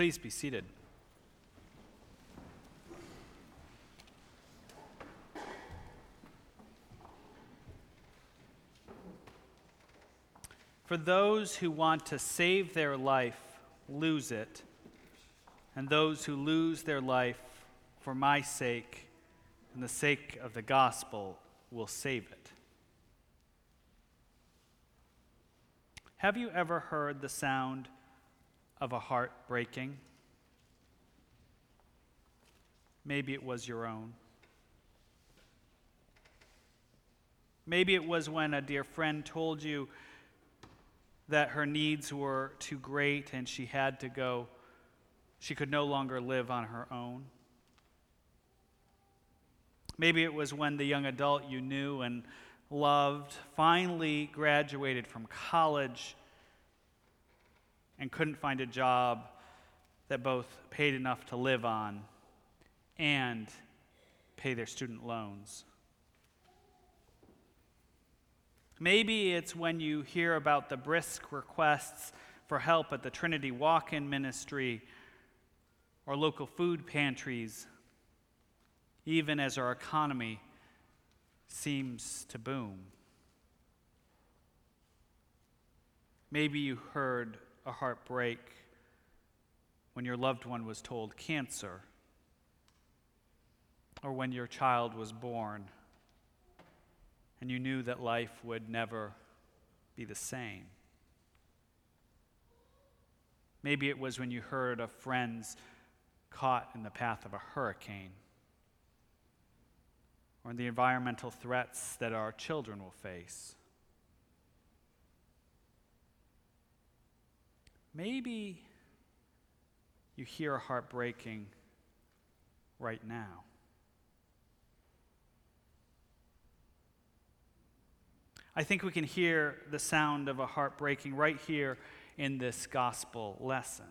Please be seated. For those who want to save their life lose it, and those who lose their life for my sake and the sake of the gospel will save it. Have you ever heard the sound of a heart breaking? Maybe it was your own. Maybe it was when a dear friend told you that her needs were too great and she had to go, she could no longer live on her own. Maybe it was when the young adult you knew and loved finally graduated from college and couldn't find a job that both paid enough to live on and pay their student loans. Maybe it's when you hear about the brisk requests for help at the Trinity Walk In Ministry or local food pantries, even as our economy seems to boom. Maybe you heard a heart break when your loved one was told cancer or when your child was born and you knew that life would never be the same. Maybe it was when you heard of friends caught in the path of a hurricane, or the environmental threats that our children will face. Maybe you hear a heart breaking right now. I think we can hear the sound of a heart breaking right here in this gospel lesson.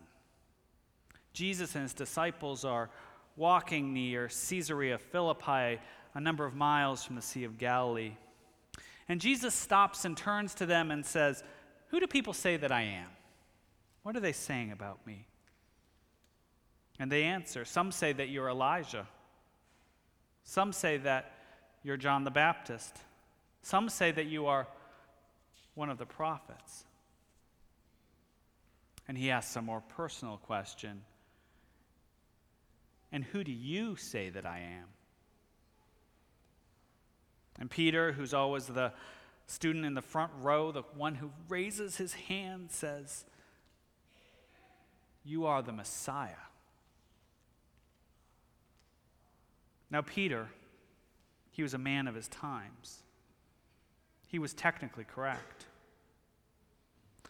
Jesus and his disciples are walking near Caesarea Philippi, a number of miles from the Sea of Galilee. And Jesus stops and turns to them and says, Who do people say that I am? What are they saying about me? And they answer Some say that you're Elijah, some say that you're John the Baptist. Some say that you are one of the prophets. And he asks a more personal question And who do you say that I am? And Peter, who's always the student in the front row, the one who raises his hand, says, You are the Messiah. Now, Peter, he was a man of his times he was technically correct.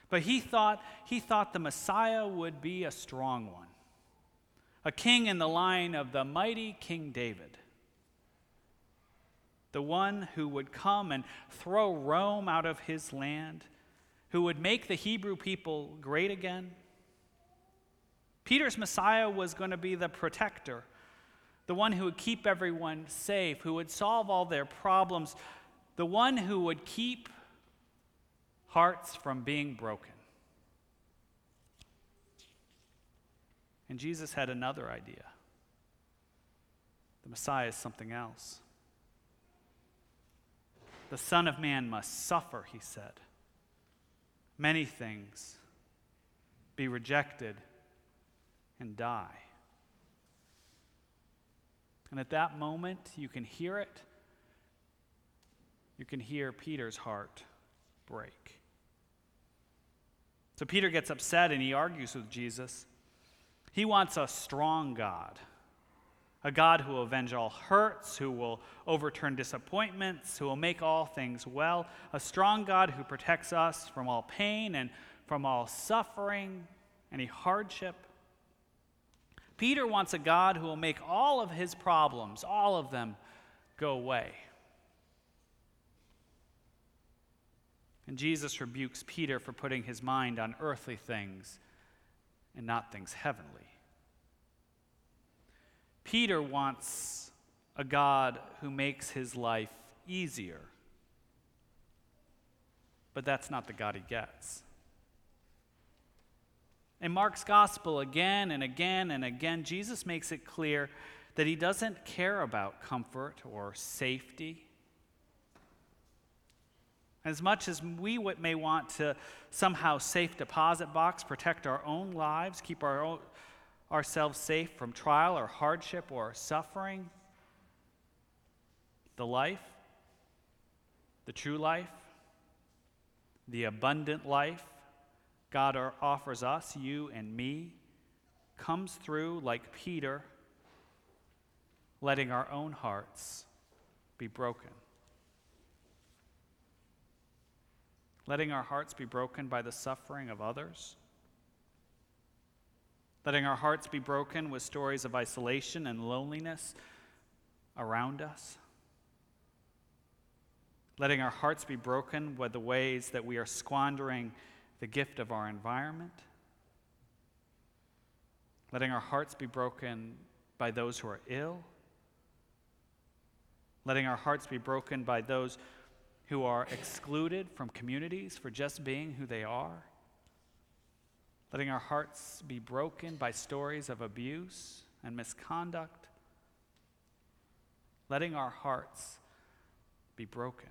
But he thought, he thought the Messiah would be a strong one, a king in the line of the mighty King David, the one who would come and throw Rome out of his land, who would make the Hebrew people great again. Peter's Messiah was going to be the protector, the one who would keep everyone safe, who would solve all their problems, the one who would keep hearts from being broken. And Jesus had another idea. The Messiah is something else. The Son of Man must suffer, he said. Many things, be rejected, and die. And at that moment, you can hear it you can hear Peter's heart break. So Peter gets upset and he argues with Jesus. He wants a strong God, a God who will avenge all hurts, who will overturn disappointments, who will make all things well, a strong God who protects us from all pain and from all suffering, any hardship. Peter wants a God who will make all of his problems, all of them, go away. And Jesus rebukes Peter for putting his mind on earthly things and not things heavenly. Peter wants a God who makes his life easier. But that's not the God he gets. In Mark's gospel, again and again and again, Jesus makes it clear that he doesn't care about comfort or safety. As much as we may want to somehow safe deposit box, protect our own lives, keep our own, ourselves safe from trial or hardship or suffering, the life, the true life, the abundant life God offers us, you and me, comes through like Peter, letting our own hearts be broken. letting our hearts be broken by the suffering of others, letting our hearts be broken with stories of isolation and loneliness around us, letting our hearts be broken with the ways that we are squandering the gift of our environment, letting our hearts be broken by those who are ill, letting our hearts be broken by those who are excluded from communities for just being who they are, letting our hearts be broken by stories of abuse and misconduct, letting our hearts be broken.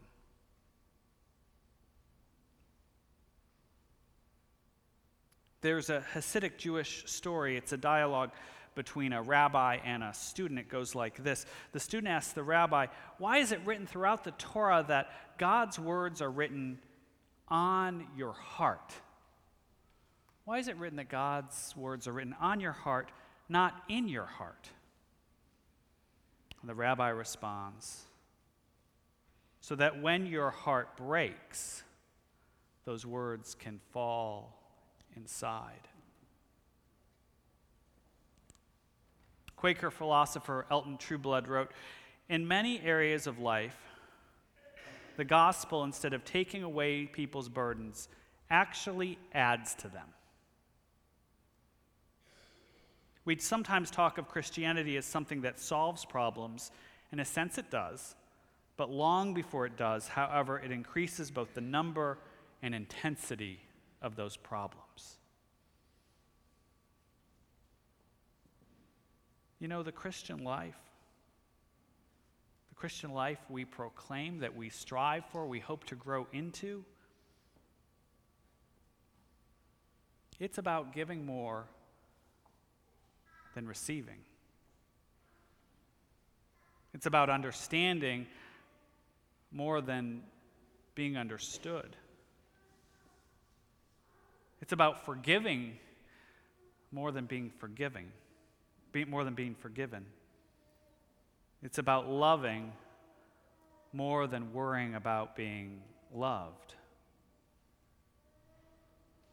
There's a Hasidic Jewish story. It's a dialogue between a rabbi and a student. It goes like this The student asks the rabbi, Why is it written throughout the Torah that God's words are written on your heart? Why is it written that God's words are written on your heart, not in your heart? And the rabbi responds, So that when your heart breaks, those words can fall inside. Quaker philosopher Elton Trueblood wrote In many areas of life, the gospel, instead of taking away people's burdens, actually adds to them. We sometimes talk of Christianity as something that solves problems. In a sense, it does. But long before it does, however, it increases both the number and intensity of those problems. You know, the Christian life, the Christian life we proclaim, that we strive for, we hope to grow into, it's about giving more than receiving. It's about understanding more than being understood. It's about forgiving more than being forgiving more than being forgiven. It's about loving more than worrying about being loved.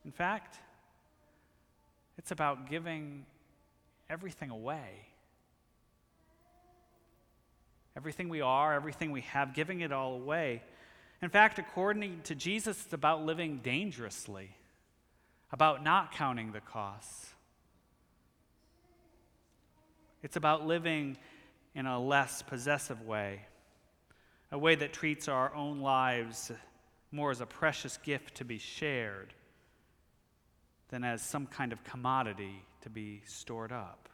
In fact, it's about giving everything away. Everything we are, everything we have, giving it all away. In fact, according to Jesus, it's about living dangerously, about not counting the costs, it's about living in a less possessive way, a way that treats our own lives more as a precious gift to be shared than as some kind of commodity to be stored up.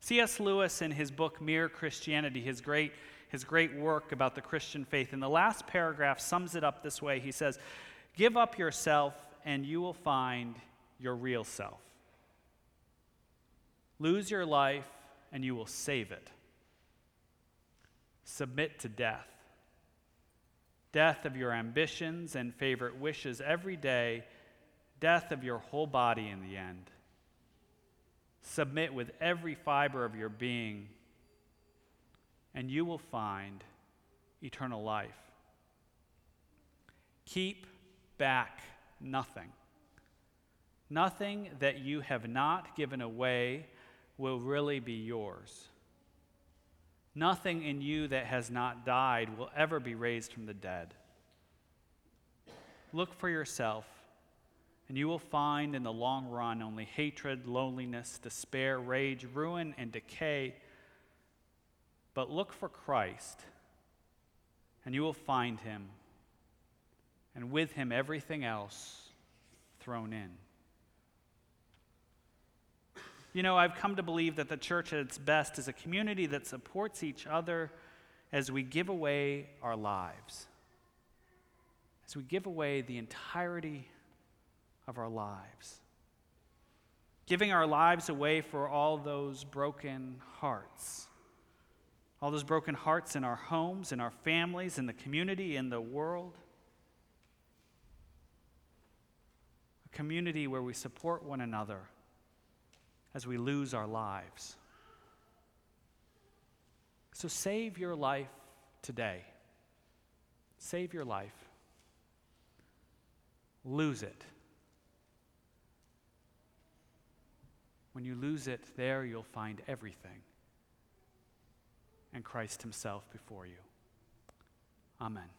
C.S. Lewis, in his book Mere Christianity, his great, his great work about the Christian faith, in the last paragraph sums it up this way. He says, Give up yourself, and you will find your real self. Lose your life, and you will save it. Submit to death. Death of your ambitions and favorite wishes every day, death of your whole body in the end. Submit with every fiber of your being, and you will find eternal life. Keep back nothing. Nothing that you have not given away will really be yours. Nothing in you that has not died will ever be raised from the dead. Look for yourself, and you will find in the long run only hatred, loneliness, despair, rage, ruin, and decay. But look for Christ, and you will find him, and with him everything else thrown in. You know, I've come to believe that the church at its best is a community that supports each other as we give away our lives, as we give away the entirety of our lives, giving our lives away for all those broken hearts. All those broken hearts in our homes, in our families, in the community, in the world. A community where we support one another as we lose our lives. So save your life today. Save your life. Lose it. When you lose it, there you'll find everything and Christ Himself before you. Amen.